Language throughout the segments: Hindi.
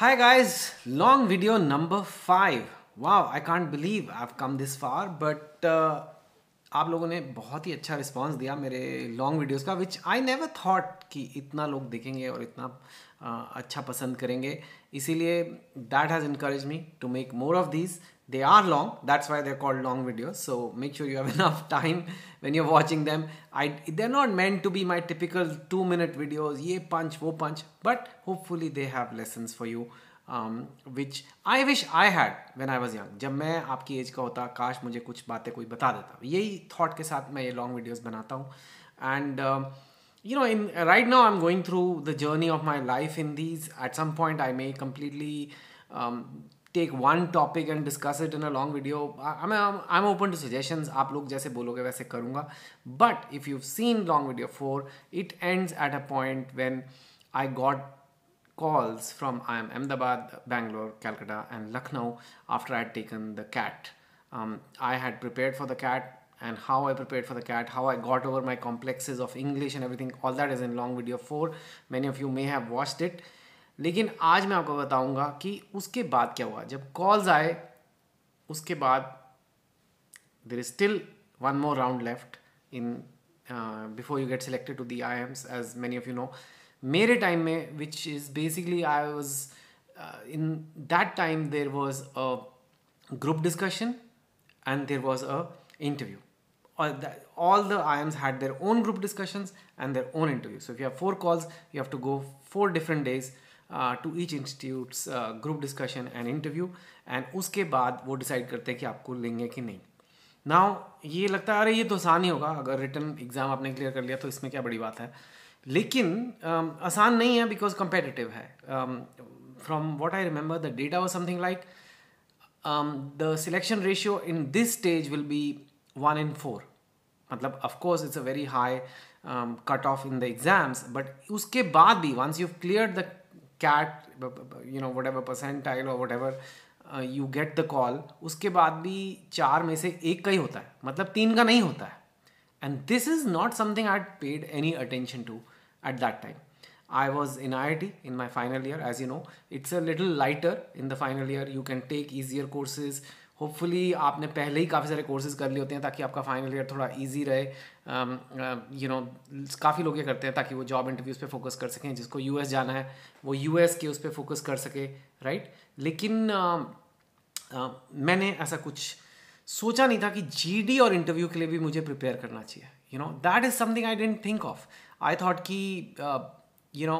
Hi guys, long video number. Wow, I can't believe I've come this far, but uh, आप लोगों ने बहुत ही अच्छा रिस्पॉन्स दिया मेरे लॉन्ग वीडियोस का विच आई नेवर थॉट कि इतना लोग देखेंगे और इतना uh, अच्छा पसंद करेंगे इसीलिए that has encourage me to make more of these they are long that's why they're called long videos so make sure you have enough time when you're watching them i they're not meant to be my typical two minute videos ye punch wo punch but hopefully they have lessons for you which I wish I had when I was young जब मैं आपकी एज का होता काश मुझे कुछ बातें कोई बता देता यही थॉट के साथ मैं ये लॉन्ग वीडियोज़ बनाता हूँ and you know in right now i'm going through the journey of my life in these at some point i may completely um, take one topic and discuss it in a long video I'm, I'm, I'm open to suggestions आप लोग जैसे बोलोगे वैसे करूँगा but if you've seen long video 4 it ends at a point when I got calls from um, Ahmedabad, Bangalore, Calcutta, and Lucknow after I had taken the CAT. Um, I had prepared for the CAT and how I prepared for the CAT, how I got over my complexes of English and everything. All that is in long video 4. Many of you may have watched it. लेकिन आज मैं आपको बताऊँगा कि उसके बाद क्या हुआ। जब कॉल्स आए, उसके बाद there is still one more round left in before you get selected to the IIMs as many of you know मेरे टाइम में which is basically I was in that time there was a group discussion and there was a interview all the IIMs had their own group discussions and their own interview so if you have four calls you have to go four different days uh, each each group discussion and interview and उसके बाद वो डिसाइड करते हैं कि आपको लेंगे कि नहीं। नाउ ये लगता है अरे ये तो आसान ही होगा अगर रिटर्न एग्ज़ाम आपने क्लियर कर लिया तो इसमें क्या बड़ी बात है? लेकिन um, आसान नहीं है बिकॉज़ कंपेटिटिव है। From what I remember the data was something like the selection ratio in this stage will be one in four मतलब of course it's a very high cut off in the exams but उसके बाद भी once you clear the CAT you know whatever percentile और whatever you get the call उसके बाद भी चार में से एक का ही होता है। मतलब तीन का नहीं होता है। And this is not something I paid any attention to at that time I was in I I T in my final year as you know it's a little lighter in the final year you can take easier courses hopefully आपने पहले ही काफ़ी सारे कोर्सेज कर लिए होते हैं ताकि आपका फाइनल ईयर थोड़ा ईजी रहे। यू नो काफ़ी लोग ये करते हैं ताकि वो जॉब इंटरव्यूज़ पे फोकस कर सकें जिसको यूएस जाना है वो यूएस के उस पर फोकस कर सके राइट लेकिन uh, uh, मैंने ऐसा कुछ सोचा नहीं था कि जीडी और इंटरव्यू के लिए भी मुझे प्रिपेयर करना चाहिए। You know that is something I didn't think of I thought कि यू नो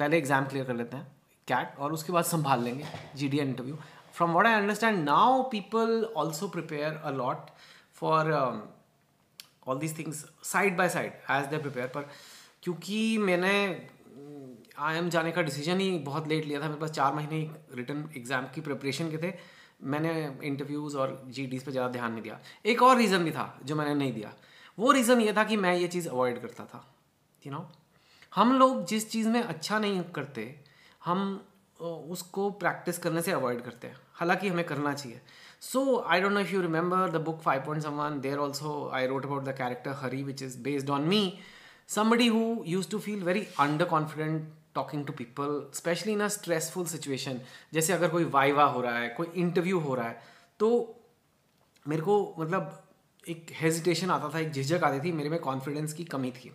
पहले एग्ज़ाम क्लियर कर लेते हैं कैट और उसके बाद संभाल लेंगे G D interview from what I understand now people also prepare a lot for all these things side by side as they prepare पर क्योंकि मैंने आई एम जाने का डिसीज़न ही बहुत लेट लिया था। मेरे पास चार महीने रिटर्न एग्ज़ाम की प्रिपरेशन के थे। मैंने इंटरव्यूज़ और जी डीज पर ज़्यादा ध्यान नहीं दिया। एक और रीज़न भी था जो मैंने नहीं दिया। वो रीज़न ये था कि मैं ये चीज़ अवॉइड करता था यू नो हम लोग जिस चीज़ में अच्छा नहीं करते, हम उसको प्रैक्टिस करने से अवॉइड करते हैं। हालाँकि हमें करना चाहिए। So I don't know if you remember the book Five Point Someone there also I wrote about the character Hari which is based on me somebody who used to feel very underconfident talking to people specially in a stressful situation जैसे अगर कोई वाइवा हो रहा है, कोई इंटरव्यू हो रहा है तो मेरे को मतलब एक हेजिटेशन आता था, एक झिझक आती थी, मेरे में कॉन्फिडेंस की कमी थी।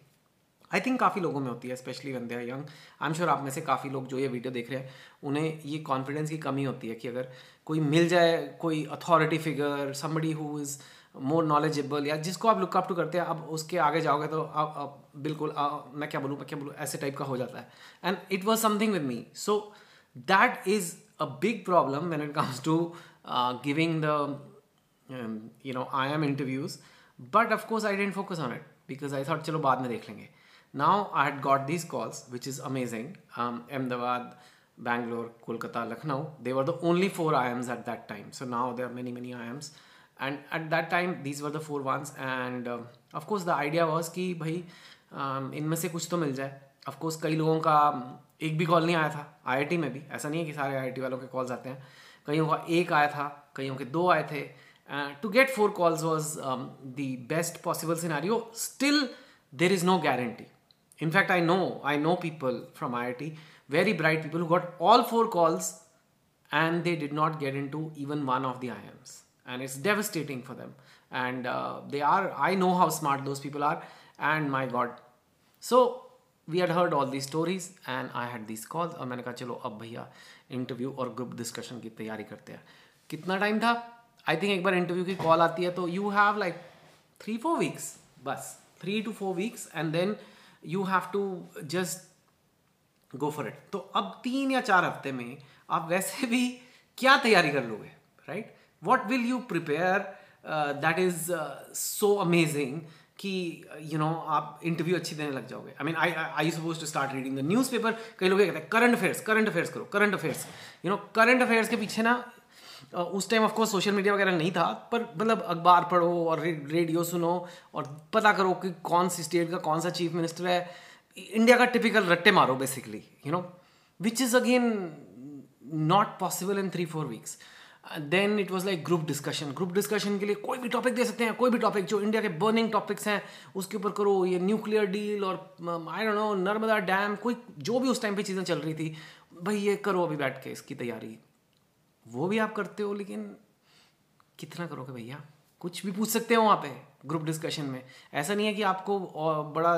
आई थिंक काफ़ी लोगों में होती है specially when they young I am sure आप में से काफ़ी लोग जो ये वीडियो देख रहे हैं उन्हें ये कॉन्फिडेंस की कमी होती है कि अगर कोई मिल जाए कोई authority figure somebody who is more knowledgeable या जिसको आप लुकअप टू करते हैं अब उसके आगे जाओगे तो आप, आप बिल्कुल आ, मैं क्या बोलूँ मैं क्या बोलूँ ऐसे टाइप का हो जाता है। And it was something with me so that is a big problem when it comes to giving the you know I M interviews but of course I didn't focus on it because I I चलो बाद में देख लेंगे. Now I had got these calls which is amazing um, Ahmedabad Bangalore Kolkata Lucknow they were the only four IIMs at that time so now there are many many IIMs and at that time these were the four ones and uh, of course the idea was कि भाई um, इनमें से कुछ तो मिल जाए of course कई लोगों का एक भी कॉल नहीं आया था आईआईटी में भी ऐसा नहीं है कि सारे आईआईटी वालों के कॉल्स आते हैं कईयों का एक आया था कईयों के दो आए थे Uh, get four calls was um, the best possible scenario. Still, there is no guarantee. In fact, I know I know people from IIT, very bright people who got all four calls, and they did not get into even one of the IIMs, and it's devastating for them. And uh, they are. I know how smart those people are, and my God. So we had heard all the stories and I had this call और मैंने कहा चलो अब भैया इंटरव्यू और ग्रुप डिस्कशन की तैयारी करते हैं कितना टाइम था आई थिंक एक बार इंटरव्यू की कॉल आती है तो you have like three four weeks बस three to four weeks and then you have to just go for it तो अब तीन या चार हफ़्ते में आप वैसे भी क्या तैयारी कर लोगे right what will you prepare that is so amazing कि यू नो आप इंटरव्यू अच्छी देने लग जाओगे। I mean I I suppose to start reading the newspaper कई लोग कहते हैं करंट अफेयर्स करंट अफेयर्स करो current affairs you know current affairs के पीछे ना उस टाइम ऑफकोर्स सोशल मीडिया वगैरह नहीं था, पर मतलब अखबार पढ़ो और रेडियो सुनो और पता करो कि कौन सी स्टेट का कौन सा चीफ मिनिस्टर है। इंडिया का टिपिकल रट्टे मारो basically you know which is again not possible in three four weeks then it was like group discussion group discussion के लिए कोई भी टॉपिक दे सकते हैं, कोई भी टॉपिक जो इंडिया के बर्निंग टॉपिक्स हैं, उसके ऊपर करो ये न्यूक्लियर डील और I don't know Narmada dam कोई जो भी उस टाइम पे चीज़ें चल रही थी, भाई ये करो अभी बैठ के इसकी तैयारी। वो भी आप करते हो, लेकिन कितना करोगे भैया? कुछ भी पूछ सकते हो वहाँ पे ग्रुप डिस्कशन में। ऐसा नहीं है कि आपको बड़ा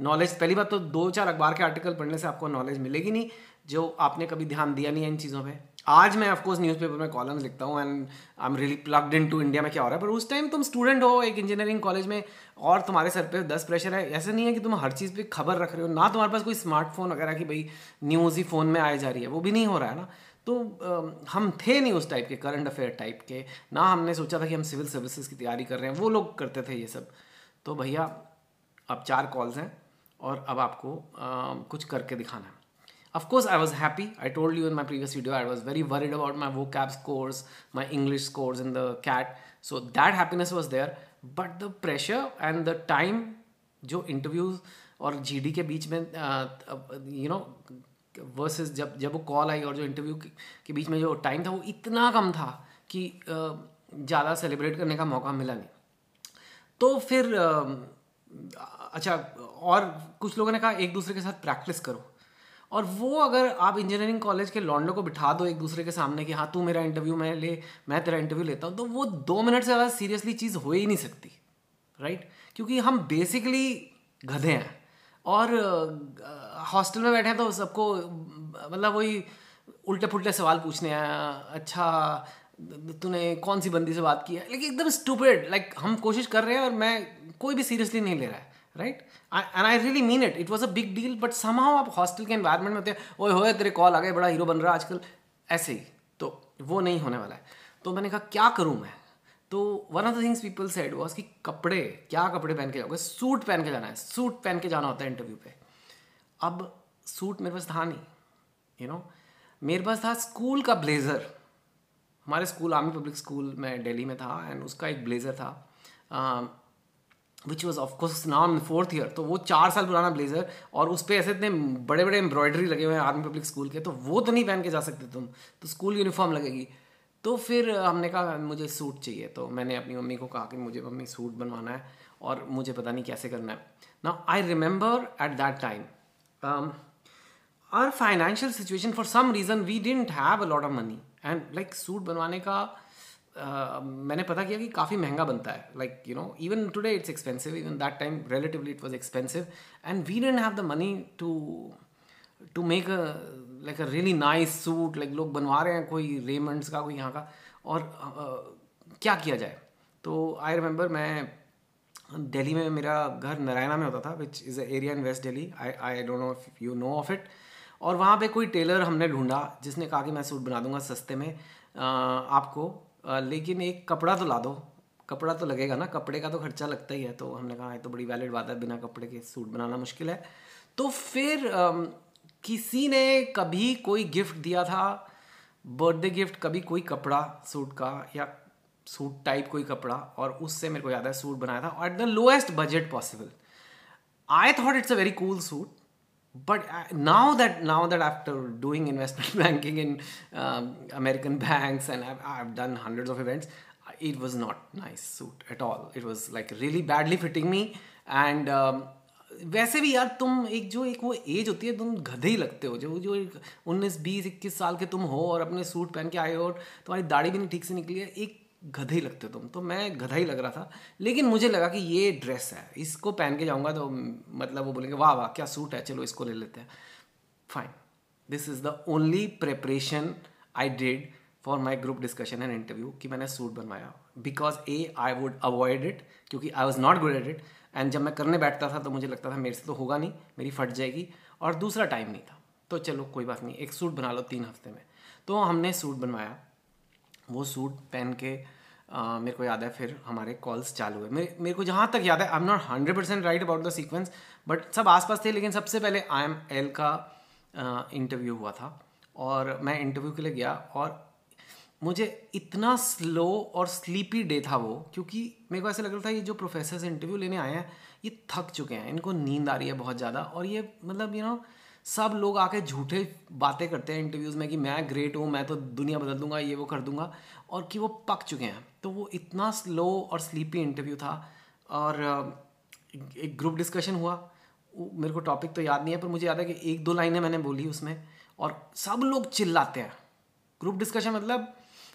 नॉलेज पहली बात तो दो चार अखबार के आर्टिकल पढ़ने से आपको नॉलेज मिलेगी नहीं, जो आपने कभी ध्यान दिया नहीं है इन चीज़ों पे। आज मैं ऑफकोर्स न्यूज़पेपर में कॉलम्स लिखता हूँ and I am really plugged into India में क्या हो रहा है, पर उस टाइम तुम स्टूडेंट हो, एक इंजीनियरिंग कॉलेज में, और तुम्हारे सर पे दस प्रेशर है। ऐसा नहीं है कि तुम हर चीज़ पे खबर रख रहे हो, ना तुम्हारे पास कोई स्मार्टफ़ोन वगैरह की भाई न्यूज़ ही फ़ोन में आई जा रही है, वो भी नहीं हो रहा है ना। तो आ, हम थे नहीं उस टाइप के करंट अफेयर टाइप के। ना हमने सोचा था कि हम सिविल सर्विसेज़ की तैयारी कर रहे हैं वो लोग करते थे ये सब। तो भैया अब चार कॉल्स हैं और अब आपको आ, कुछ करके दिखाना है। Of course I was happy I told you in my previous video I was very worried about my वो cab scores my English scores in the CAT so that happiness was there but the pressure and the time जो इंटरव्यूज़ और जी डी के बीच में यू नो वर्सेस जब जब वो कॉल आई और जो इंटरव्यू के बीच में जो टाइम था वो इतना कम था कि ज़्यादा सेलिब्रेट करने का मौका मिला नहीं। तो फिर अच्छा और कुछ लोगों ने कहा, एक दूसरे के साथ प्रैक्टिस करो। और वो अगर आप इंजीनियरिंग कॉलेज के लॉन्डो को बिठा दो एक दूसरे के सामने कि हाँ तू मेरा इंटरव्यू मैं ले, मैं तेरा इंटरव्यू लेता हूँ तो वो दो मिनट से ज़्यादा सीरियसली चीज़ हो ही नहीं सकती राइट क्योंकि हम बेसिकली गधे हैं। और हॉस्टल में बैठे हैं तो सबको मतलब वही उल्टे पुल्टे सवाल पूछने हैं अच्छा तूने कौन सी बंदी से बात की है? लेकिन एकदम स्टूपिड लाइक हम कोशिश कर रहे हैं और मैं कोई भी सीरियसली नहीं ले रहा है right and I really mean it it was a big deal but समाउ आप हॉस्टल के एनवायरमेंट में होते हैं, ओए होए, तेरे कॉल आ गए, बड़ा हीरो बन रहा है आजकल. ऐसे ही तो वो नहीं होने वाला है। तो मैंने कहा, क्या करूँ मैं? तो one of the things people said was कि कपड़े, क्या कपड़े पहन के जाओगे? सूट पहन के जाना है, सूट पहन के जाना होता है इंटरव्यू पे। अब सूट मेरे पास था नहीं यू you नो know? मेरे पास था स्कूल का ब्लेज़र। हमारे स्कूल, आर्मी पब्लिक स्कूल में, दिल्ली में था एंड उसका एक ब्लेज़र था which was of course now in fourth year तो वो चार साल पुराना ब्लेजर, और उस पर ऐसे इतने बड़े बड़े एम्ब्रॉयडरी लगे हुए हैं आर्मी पब्लिक स्कूल के तो वो तो नहीं पहन के जा सकते तुम तो स्कूल यूनिफॉर्म लगेगी। तो फिर हमने कहा, मुझे सूट चाहिए तो मैंने अपनी मम्मी को कहा कि मुझे मम्मी सूट बनवाना है, और मुझे पता नहीं कैसे करना है। ना I remember at that time our financial situation for some reason we didn't have a lot of money and like suit बनवाने का मैंने पता किया कि काफ़ी महँगा बनता है. Like you know even today it's expensive even that time relatively it was expensive and we didn't have the money to to make a like a really nice suit like लोग बनवा रहे हैं कोई रेमंड्स का कोई यहाँ का. और uh, क्या किया जाए? तो आई रिमेंबर मैं दिल्ली में मेरा घर नारायणा में होता था which is area in west Delhi I I don't know if you know of it और वहाँ पे कोई टेलर हमने ढूंढा, जिसने कहा कि मैं सूट बना दूँगा सस्ते में आपको। लेकिन एक कपड़ा तो ला दो। कपड़ा तो लगेगा ना, कपड़े का तो खर्चा लगता ही है। तो हमने कहा है तो बड़ी वैलिड बात है, बिना कपड़े के सूट बनाना मुश्किल है। तो फिर किसी ने कभी कोई गिफ्ट दिया था बर्थडे गिफ्ट कभी कोई कपड़ा सूट का, या सूट टाइप कोई कपड़ा, और उससे मेरे को याद है सूट बनाया था at the lowest budget possible I thought it's a very cool suit but now that now that after doing investment banking in American bank done hundred of events it was not nice suit at all it was like really badly fitting me and वैसे भी यार तुम एक जो एक वो एज होती है, तुम गधे ही लगते हो। जो जो एक उन्नीस, बीस, इक्कीस साल के तुम हो और अपने सूट पहन के आए हो और तुम्हारी दाढ़ी भी नहीं ठीक से निकली है, एक गधे लगते हो तुम। तो मैं गधा ही लग रहा था। लेकिन मुझे लगा कि ये ड्रेस है। इसको पहन के जाऊँगा तो मतलब वो बोलेंगे, वाह वाह, क्या सूट है? चलो इसको ले लेते हैं। Fine this is the only preparation I did for my group discussion and interview कि मैंने सूट बनवाया। Because a I would avoid it क्योंकि I was not good at it and जब मैं करने बैठता था तो मुझे लगता था मेरे से तो होगा नहीं, मेरी फट जाएगी और दूसरा टाइम नहीं था। तो चलो, कोई बात नहीं, एक सूट बना लो तीन हफ़्ते में। तो हमने सूट बनवाया। वो सूट पहन के आ, मेरे को याद है फिर हमारे कॉल्स चालू हुए। मेरे मेरे को जहाँ तक याद है I am not hundred percent right about the sequence but सब आसपास थे लेकिन सबसे पहले आई एम एल का इंटरव्यू हुआ था। और मैं इंटरव्यू के लिए गया और मुझे इतना स्लो और स्लीपी डे था वो क्योंकि मेरे को ऐसा लग रहा था ये जो प्रोफेसर इंटरव्यू लेने आए हैं ये थक चुके हैं इनको नींद आ रही है बहुत ज़्यादा और ये मतलब यू नो सब लोग आके झूठे बातें करते हैं इंटरव्यूज़ में कि मैं ग्रेट हूँ, मैं तो दुनिया बदल दूँगा, ये वो कर दूँगा, और कि वो पक चुके हैं। तो वो इतना स्लो और स्लीपी इंटरव्यू था और एक ग्रुप डिस्कशन हुआ। मेरे को टॉपिक तो याद नहीं है, पर मुझे याद है कि एक दो लाइनें मैंने बोली उसमें और सब लोग चिल्लाते हैं। ग्रुप डिस्कशन मतलब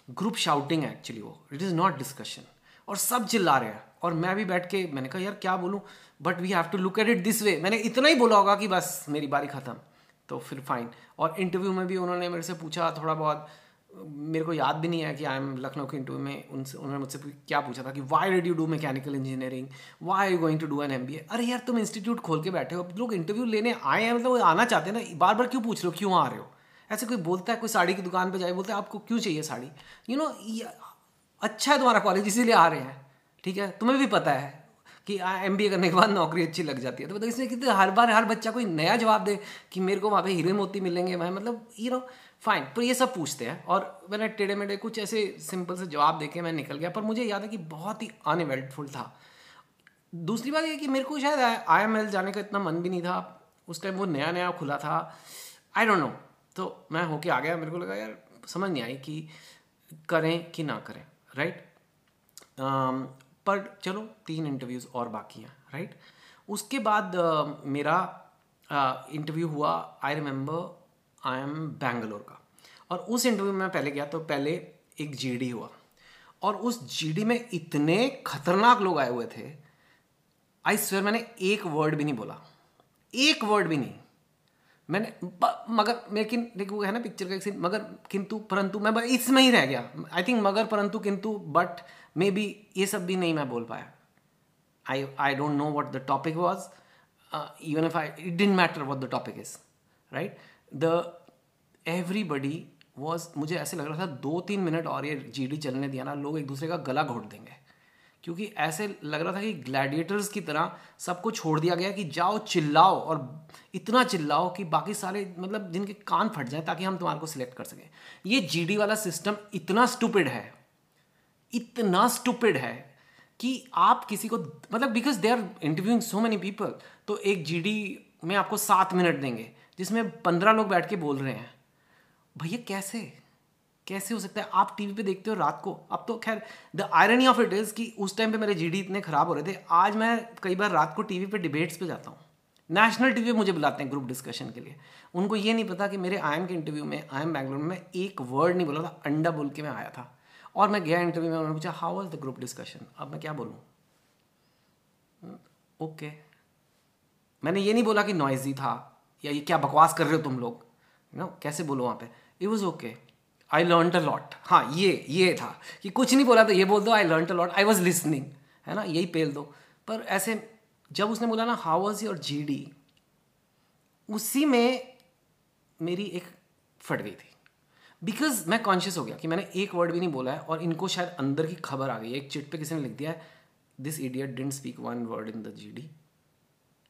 ग्रुप शाउटिंग है एक्चुअली वो। इट इज़ नॉट डिस्कशन और सब चिल्ला रहे हैं। और मैं भी बैठ के मैंने कहा यार क्या बोलूँ? But we have to look at it this way मैंने इतना ही बोला होगा कि बस मेरी बारी ख़त्म। तो फिर फाइन और इंटरव्यू में भी उन्होंने मेरे से पूछा थोड़ा बहुत। मेरे को याद भी नहीं है कि आई एम लखनऊ के इंटरव्यू में उनसे उन्होंने मुझसे क्या पूछा था कि why did you do mechanical engineering why are you going to do an M B A अरे यार तुम इंस्टीट्यूट खोल के बैठे हो। लोग इंटरव्यू लेने आए हैं मतलब वो आना चाहते हैं ना बार बार क्यों पूछ रहे हो क्यों आ रहे हो? ऐसे कोई बोलता है कोई साड़ी की दुकान पर जाए बोलते हैं आपको क्यों चाहिए sari? You you know know, अच्छा है तुम्हारा कॉलेज इसीलिए आ रहे हैं। ठीक है? तुम्हें भी पता है कि एम बी ए करने के बाद नौकरी अच्छी लग जाती है। तो मतलब इसमें कितने हर बार हर बच्चा कोई नया जवाब दे कि मेरे को वहाँ पे हीरे मोती मिलेंगे मैं मतलब यू नो फाइन पर ये सब पूछते हैं और मैंने टेढ़े मेढ़े कुछ ऐसे सिंपल से जवाब दे के मैं निकल गया। पर मुझे याद है कि बहुत ही अनइवेंटफुल था। दूसरी बात ये कि मेरे को शायद आई एम एल जाने का इतना मन भी नहीं था। उस टाइम वो नया नया खुला था। आई डोंट नो तो मैं होके आ गया। मेरे को लगा यार समझ नहीं आई कि करें कि ना करें राइट um, पर चलो तीन इंटरव्यूज़ और बाकी हैं राइट उसके बाद uh, मेरा इंटरव्यू uh, हुआ I remember I M Bangalore का। और उस इंटरव्यू में पहले गया तो पहले एक जीडी हुआ। और उस जीडी में इतने खतरनाक लोग आए हुए थे आई स्वेयर मैंने एक वर्ड भी नहीं बोला। एक वर्ड भी नहीं। मैंने मगर लेकिन देखो है ना पिक्चर का एक सीन मगर किंतु, परंतु, मैं इसमें ही रह गया। आई थिंक मगर, परंतु, किंतु बट मे बी ये सब भी नहीं मैं बोल पाया। I I don't know what the topic was even if I it didn't matter what the topic is right the everybody was मुझे ऐसे लग रहा था दो तीन मिनट और ये जीडी चलने दिया ना, लोग एक दूसरे का गला घोट देंगे। क्योंकि ऐसे लग रहा था कि ग्लैडिएटर्स की तरह सबको छोड़ दिया गया कि जाओ, चिल्लाओ और इतना चिल्लाओ कि बाकी सारे मतलब जिनके कान फट जाए ताकि हम तुम्हारे को सिलेक्ट कर सकें। ये जीडी वाला सिस्टम इतना स्टूपिड है, इतना स्टूपिड है कि आप किसी को मतलब because they are interviewing so many people तो एक जीडी में आपको सात मिनट देंगे, जिसमें पंद्रह लोग बैठ के बोल रहे हैं। भैया, कैसे? कैसे हो सकता है? आप टीवी पे देखते हो रात को। अब तो खैर the irony of it is कि उस टाइम पे मेरे जीडी इतने ख़राब हो रहे थे। आज मैं कई बार रात को टीवी पे डिबेट्स पे जाता हूँ। नेशनल टीवी पे मुझे बुलाते हैं ग्रुप डिस्कशन के लिए। उनको ये नहीं पता कि मेरे आईएम के इंटरव्यू में आई एम बैंगलोर में एक वर्ड नहीं बोला था अंडा बोल के मैं आया था। और मैं गया इंटरव्यू में उन्होंने पूछा how was the group discussion अब मैं क्या बोलूँ? ओके hmm, मैंने ये नहीं बोला कि नॉइजी था या ये क्या बकवास कर रहे हो तुम लोग? नो कैसे बोलो वहाँ पे? It was okay I learn a lot हाँ ये ये था कि कुछ नहीं बोला तो ये बोल दो I learn a lot I was listening है ना? यही पेल दो। पर ऐसे जब उसने बोला ना how was your G D उसी में मेरी एक फट गई थी। बिकॉज़ मैं कॉन्शियस हो गया कि मैंने एक वर्ड भी नहीं बोला है और इनको शायद अंदर की खबर आ गई है। एक चिट पे किसी ने लिख दिया है this idiot didn't speak one word in the G D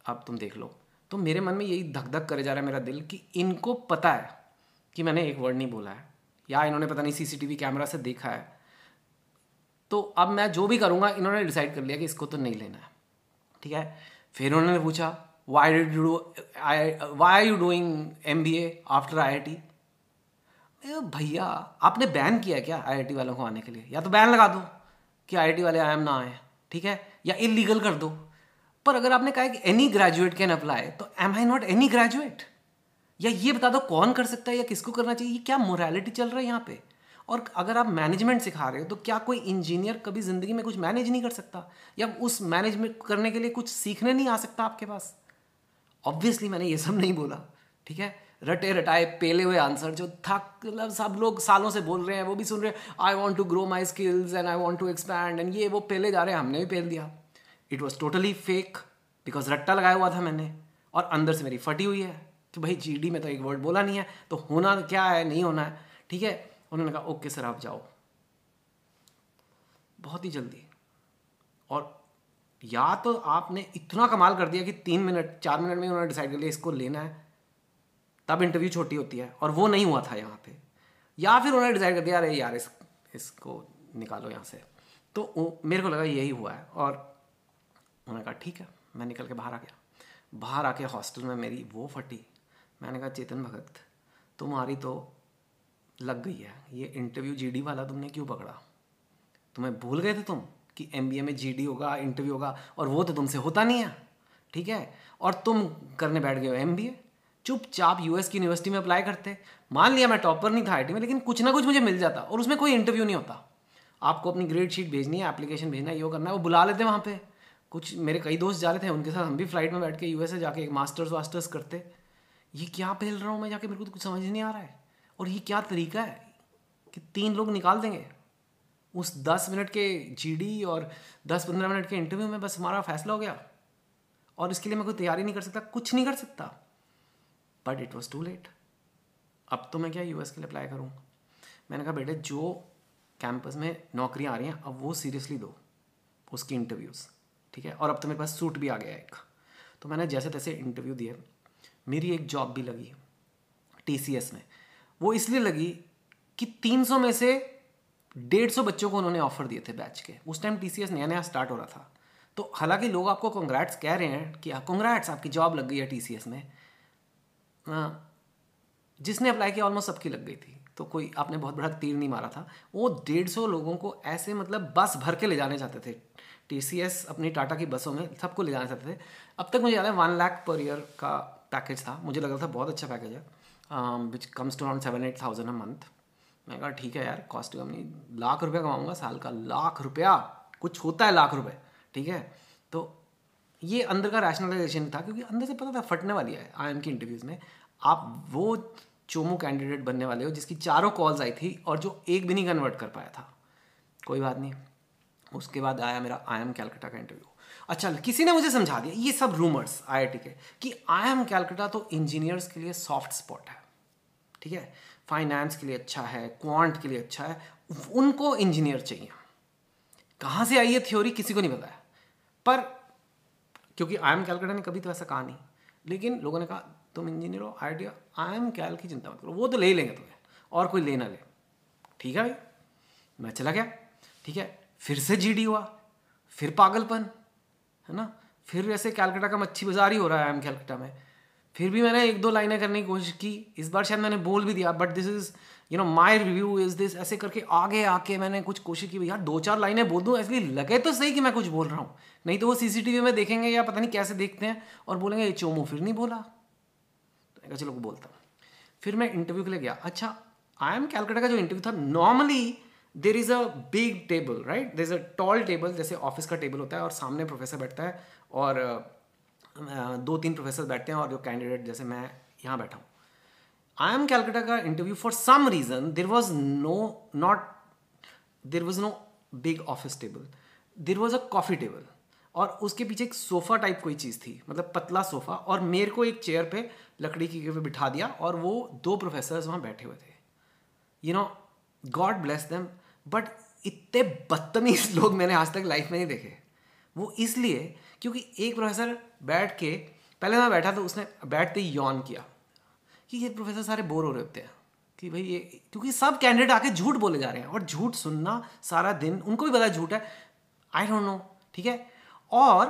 आप तुम देख लो। तो मेरे मन में यही धक धक करे जा रहा है मेरा दिल कि इनको पता है कि मैंने एक वर्ड नहीं बोला है। या इन्होंने पता नहीं सीसीटीवी कैमरा से देखा है। तो अब मैं जो भी करूँगा, इन्होंने डिसाइड कर लिया कि इसको तो नहीं लेना है। ठीक है? फिर उन्होंने पूछा why did you why are you doing M B A after I I T भैया, आपने बैन किया क्या आई आई टी वालों को आने के लिए? या तो बैन लगा दो कि आई आई टी वाले आई एम ना आए। ठीक है? या इलीगल कर दो। पर अगर आपने कहा कि एनी ग्रेजुएट कैन अप्लाई तो am I not any graduate या ये बता दो कौन कर सकता है या किसको करना चाहिए? ये क्या मोरालिटी चल रहा है यहाँ पे? और अगर आप मैनेजमेंट सिखा रहे हो तो क्या कोई इंजीनियर कभी ज़िंदगी में कुछ मैनेज नहीं कर सकता? या उस मैनेजमेंट करने के लिए कुछ सीखने नहीं आ सकता आपके पास? ऑब्वियसली मैंने ये सब नहीं बोला, ठीक है? रटे रटाए, पेले हुए आंसर जो थक मतलब सब लोग सालों से बोल रहे हैं, वो भी सुन रहे हैं I want to grow my skills and I want to expand and ये वो पेले जा रहे हैं, हमने भी पेल दिया। It was totally fake because रट्टा लगाया हुआ था मैंने, और अंदर से मेरी फटी हुई है। कि भाई जीडी में तो एक वर्ड बोला नहीं है तो होना क्या है, नहीं होना है, ठीक है? उन्होंने कहा, ओके सर, आप जाओ। बहुत ही जल्दी। और या तो आपने इतना कमाल कर दिया कि तीन मिनट, चार मिनट में उन्होंने डिसाइड कर लिया, इसको लेना है। तब इंटरव्यू छोटी होती है, और वो नहीं हुआ था यहाँ पे। या फिर उन्होंने डिसाइड कर दिया, अरे यार, इस, इसको निकालो यहाँ से। तो मेरे को लगा यही हुआ है, और उन्होंने कहा, ठीक है, मैं निकल के बाहर आ गया। बाहर आके हॉस्टल में मेरी वो फटी मैंने कहा, चेतन भगत, तुम्हारी तो लग गई है। ये इंटरव्यू जीडी वाला तुमने क्यों पकड़ा? तुम्हें भूल गए थे तुम कि एमबीए में जीडी होगा इंटरव्यू होगा, और वो तो तुमसे होता नहीं है, ठीक है? और तुम करने बैठ गए हो एमबीए चुपचाप यूएस की यूनिवर्सिटी में अप्लाई करते। मान लिया मैं टॉपर नहीं था आईटी में, लेकिन कुछ ना कुछ मुझे मिल जाता और उसमें कोई इंटरव्यू नहीं होता। आपको अपनी ग्रेड शीट भेजनी है एप्लीकेशन भेजना है, ये करना है, वो बुला लेते वहाँ पे। कुछ मेरे कई दोस्त जा रहे थे, उनके साथ हम भी फ़्लाइट में बैठ के यूएस जाके एक मास्टर्स वास्टर्स करते। ये क्या पहल रहा हूँ मैं जाके मेरे को तो कुछ समझ नहीं आ रहा है? और ये क्या तरीका है कि तीन लोग निकाल देंगे? उस दस मिनट के जीडी और दस पंद्रह मिनट के इंटरव्यू में बस हमारा फैसला हो गया। और इसके लिए मैं कोई तैयारी नहीं कर सकता, कुछ नहीं कर सकता। But it was too late अब तो मैं क्या यूएस के लिए अप्लाई करूँ? मैंने कहा, बेटे, जो कैंपस में नौकरियाँ आ रही हैं, अब वो सीरियसली दो उसकी इंटरव्यूज़ ठीक है? और अब तो मेरे पास सूट भी आ गया एक। तो मैंने जैसे तैसे इंटरव्यू दिए। मेरी एक जॉब भी लगी टीसीएस में। वो इसलिए लगी कि 300 में से 150 बच्चों को उन्होंने ऑफ़र दिए थे बैच के। उस टाइम टी नया नया स्टार्ट हो रहा था। तो हालाँकि लोग आपको कंग्रेट्स कह रहे हैं कि कंग्रेट्स आपकी जॉब लग गई है टीसीएस में। हाँ, जिसने अप्लाई किया ऑलमोस्ट सबकी लग गई थी। तो कोई आपने बहुत बड़ा तीर नहीं मारा था। वो डेढ़ सौ लोगों को ऐसे मतलब बस भर के ले जाने चाहते थे। टीसीएस अपनी टाटा की बसों में सबको ले जाना चाहते थे। अब तक मुझे याद है वन लाख पर ईयर का पैकेज था। मुझे लग रहा था बहुत अच्छा पैकेज है। Which comes to around seven eight thousand a month मैं कहा, ठीक है यार कॉस्ट कम नहीं। लाख रुपया कमाऊँगा साल का। लाख रुपया? कुछ होता है लाख रुपये ठीक है? तो ये अंदर का रैशनलाइजेशन था, क्योंकि अंदर से पता था फटने वाली है आई एम की इंटरव्यूज़ में। आप वो चोमो कैंडिडेट बनने वाले हो, जिसकी चारों कॉल्स आई थी और जो एक भी नहीं कन्वर्ट कर पाया था। कोई बात नहीं। उसके बाद आया मेरा आई एम कैलकटा का इंटरव्यू अच्छा किसी ने मुझे समझा दिया, ये सब रूमर्स आईआईटी के, कि आई एम कैलकटा तो इंजीनियर्स के लिए सॉफ्ट स्पॉट है। ठीक है? फाइनेंस के लिए अच्छा है क्वांट के लिए अच्छा है, उनको इंजीनियर चाहिए। कहाँ से आई है थ्योरी किसी को नहीं पता पर, क्योंकि आई एम कैलकटा ने कभी तो ऐसा कहा नहीं। लेकिन लोगों ने कहा, तुम इंजीनियर हो आइडिया आई एम कैल की चिंता मत करो। वो तो ले लेंगे तुम्हें, और कोई ले ना ले। ठीक है भाई? मैं चला गया। ठीक है? फिर से जीडी हुआ, फिर पागलपन है ना? फिर ऐसे कैलकटा का मच्छी बाज़ार ही हो रहा है एम कैलकटा में। फिर भी मैंने एक दो लाइनें करने की कोशिश की। इस बार शायद मैंने बोल भी दिया but this is you know my review is this ऐसे करके आगे आके मैंने कुछ कोशिश की यार, दो चार लाइनें बोल दूँ इसलिए लगे तो सही कि मैं कुछ बोल रहा हूँ। नहीं तो वो सीसीटीवी में देखेंगे या पता नहीं कैसे देखते हैं और बोलेंगे, ये चोमो फिर नहीं बोला। तो चलो बोलता फिर मैं इंटरव्यू के लिए गया। अच्छा आई एम कैलकटा का जो इंटरव्यू था normally there is a big table right there is a tall table जैसे ऑफ़िस का टेबल होता है और सामने प्रोफेसर बैठता है और दो तीन प्रोफेसर बैठते हैं और जो कैंडिडेट जैसे मैं यहाँ बैठा हूँ। आई एम कैलकटा का interview for some reason there was no not there was no big office table there was a coffee table और उसके पीछे एक सोफ़ा टाइप कोई चीज़ थी मतलब पतला सोफ़ा और मेरे को एक चेयर पे लकड़ी की पे बिठा दिया और वो दो प्रोफेसर्स वहाँ बैठे हुए थे। You know God bless them but इतने बदतमीज लोग मैंने आज तक लाइफ में नहीं देखे। वो इसलिए क्योंकि एक प्रोफेसर बैठ के, पहले मैं बैठा तो उसने बैठते ही यौन किया कि ये प्रोफेसर सारे बोर हो रहे होते हैं। कि भाई ये, क्योंकि सब कैंडिडेट आके झूठ बोले जा रहे हैं और झूठ सुनना सारा दिन, उनको भी पता झूठ है। आई डोंट नो ठीक है? और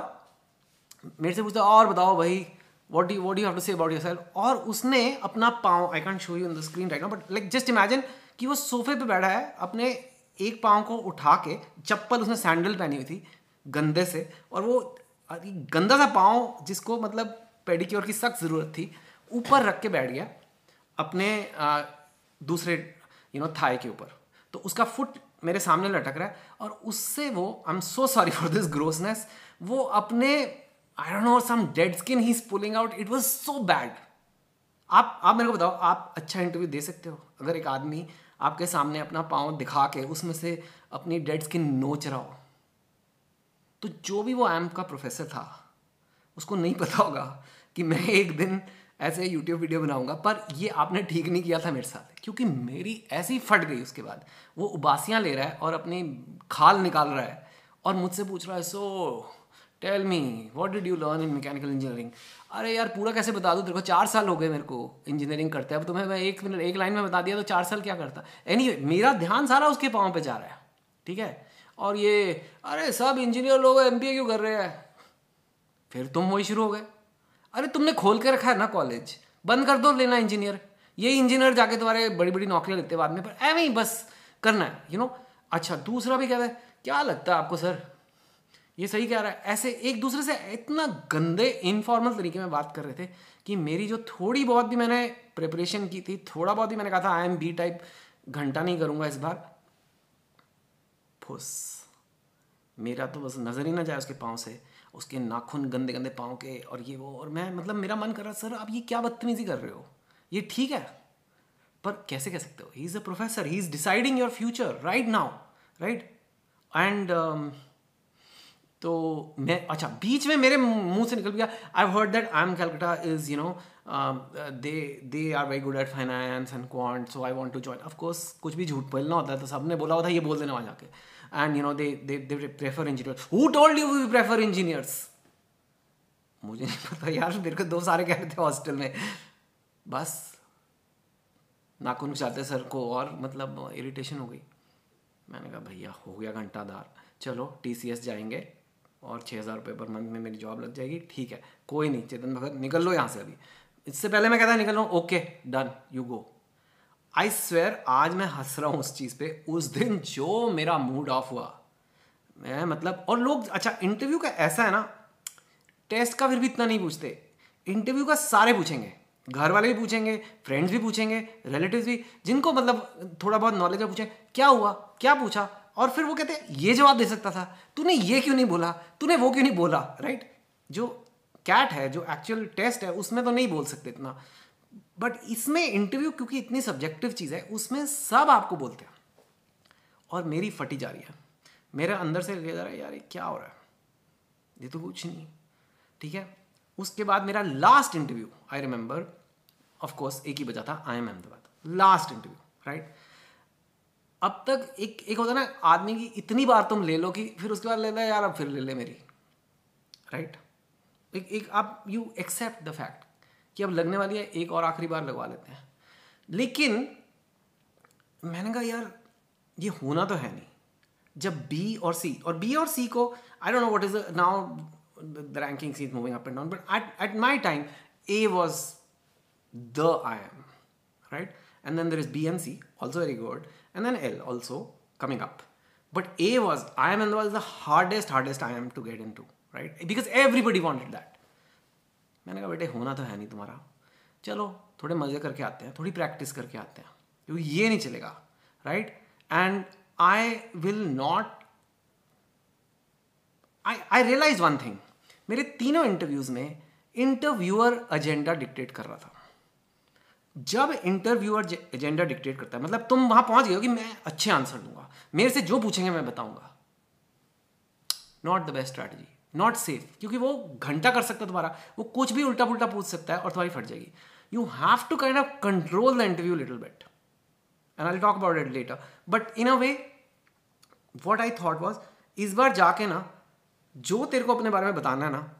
मेरे से पूछता और बताओ भाई what you what you have to say about yourself और उसने अपना पाँव I can't show you in the screen right now but like just imagine कि वो सोफे पे बैठा है, अपने एक पाँव को उठा के चप्पल उसने सैंडल पहनी हुई थी गंदे से और वो गंदा सा पाँव जिसको मतलब पेडिक्योर की सख्त ज़रूरत थी ऊपर रख के बैठ गया अपने आ, दूसरे यू नो थाई के ऊपर। तो उसका फुट मेरे सामने लटक रहा है और उससे वो I am so sorry for this grossness वो अपने I don't know some dead skin he is pulling out it was so bad आप आप मेरे को बताओ आप अच्छा इंटरव्यू दे सकते हो अगर एक आदमी आपके सामने अपना पाँव दिखा के उसमें से अपनी डेड स्किन नोच रहा हो। तो जो भी वो एम का प्रोफेसर था, उसको नहीं पता होगा कि मैं एक दिन ऐसे यूट्यूब वीडियो बनाऊँगा, पर ये आपने ठीक नहीं किया था मेरे साथ, क्योंकि मेरी ऐसी फट गई उसके बाद। वो उबासियाँ ले रहा है और अपनी खाल निकाल रहा है और मुझसे पूछ रहा है so tell me what did you learn in mechanical engineering अरे यार पूरा कैसे बता दूँ? तेरे को चार साल हो गए मेरे को इंजीनियरिंग करते अब तुम्हें मैं एक मिनट एक लाइन में बता दिया तो चार साल क्या करता? एनी anyway, मेरा ध्यान सारा उसके पाँव पे जा रहा है ठीक है? और ये अरे सब इंजीनियर लोग एमबीए क्यों कर रहे हैं? फिर तुम वही शुरू हो गए। अरे तुमने खोल के रखा है ना कॉलेज बंद कर दो लेना इंजीनियर ये इंजीनियर जाके तुम्हारे बड़ी बड़ी नौकरियाँ लेते बाद में पर एवं ही बस करना है यू you नो know? अच्छा दूसरा भी कहता है? क्या लगता है आपको सर ये सही कह रहा है। ऐसे एक दूसरे से इतना गंदे इनफॉर्मल तरीके में बात कर रहे थे कि मेरी जो थोड़ी बहुत भी मैंने प्रिपरेशन की थी, थोड़ा बहुत ही मैंने कहा था आई एम बी टाइप घंटा नहीं करूँगा इस बार। फुस। मेरा तो बस नज़र ही ना जाए उसके पाँव से, उसके नाखून गंदे गंदे पाँव के और ये वो, और मैं मतलब मेरा मन कर रहा सर, आप ये क्या बदतमीजी कर रहे हो? ये ठीक है, पर कैसे कह सकते हो? He is a professor he is deciding your future right now right and तो मैं अच्छा बीच में मेरे मुँह से निकल गया। I heard that I M Calcutta is you know they they are very good at finance and quant so I want to join of course कुछ भी झूठ बोलना होता है तो सबने बोला होता है, ये बोल देना वहाँ जाके। And you know they they prefer engineer who told you we prefer engineers मुझे नहीं पता यार, मेरे को दो सारे कह रहे थे हॉस्टल में। बस। नाखून चाहते सर को और मतलब इरिटेशन हो गई। मैंने कहा, भैया, हो गया घंटादार। चलो टीसीएस जाएँगे। और छः हज़ार रुपये पर मंथ में मेरी जॉब लग जाएगी। ठीक है, कोई नहीं, चेतन भगत, निकल लो यहाँ से अभी। इससे पहले मैं कहता निकल रहा हूँ okay done you go I swear आज मैं हंस रहा हूँ उस चीज़ पे। उस दिन जो मेरा मूड ऑफ़ हुआ, मैं मतलब और लोग अच्छा इंटरव्यू का ऐसा है ना टेस्ट का फिर भी इतना नहीं पूछते। इंटरव्यू का सारे पूछेंगे। घर वाले भी पूछेंगे फ्रेंड्स भी पूछेंगे रिलेटिव्स भी, जिनको मतलब थोड़ा बहुत नॉलेज है, पूछे, क्या हुआ? क्या पूछा? और फिर वो कहते हैं, ये जवाब दे सकता था। तूने ये क्यों नहीं बोला? तूने वो क्यों नहीं बोला? राइट जो कैट है, जो एक्चुअल टेस्ट है, उसमें तो नहीं बोल सकते इतना। बट इसमें इंटरव्यू क्योंकि इतनी सब्जेक्टिव चीज़ है, उसमें सब आपको बोलते हैं। और मेरी फटी जा रही है। मेरे अंदर से ले जा रहा है, यार क्या हो रहा है? ये तो कुछ नहीं ठीक है? उसके बाद मेरा last interview I remember of course एक ही बजा था I M Ahmedabad last interview right अब तक एक एक होता है ना, आदमी की इतनी बार तुम ले लो कि फिर उसके बाद ले ले यार, अब फिर ले ले मेरी। राइट एक एक, आप यू एक्सेप्ट द फैक्ट कि अब लगने वाली है, एक और आखिरी बार लगवा लेते हैं। लेकिन मैंने कहा, यार, ये होना तो है नहीं। जब बी और सी और बी और सी को I don't know what is now the ranking is moving up and down but at at my time A was the I M right and then there is B and C, also very good, and then L also coming up. But A was IIM and was the hardest, hardest IIM to get into, right? Because everybody wanted that. मैंने कहा बेटे होना तो है नहीं तुम्हारा चलो थोड़े मज़े करके आते हैं थोड़ी प्रैक्टिस करके आते हैं क्योंकि ये नहीं चलेगा right and I will not I I realize one thing मेरे तीनों इंटरव्यूज़ में इंटरव्यूअर एजेंडा डिक्टेट कर रहा था जब इंटरव्यूअर एजेंडा डिक्टेट करता है मतलब तुम वहाँ पहुँच गए हो कि मैं अच्छे आंसर दूँगा। मेरे से जो पूछेंगे मैं बताऊँगा। Not the best strategy not safe क्योंकि वो घंटा कर सकता है तुम्हारा वो कुछ भी उल्टा पुल्टा पूछ सकता है और तुम्हारी फट जाएगी। You have to kind of control the interview little bit and I talk about it later but in a way what I thought was इस बार जाके ना, जो तेरे को अपने बारे में बताना है ना,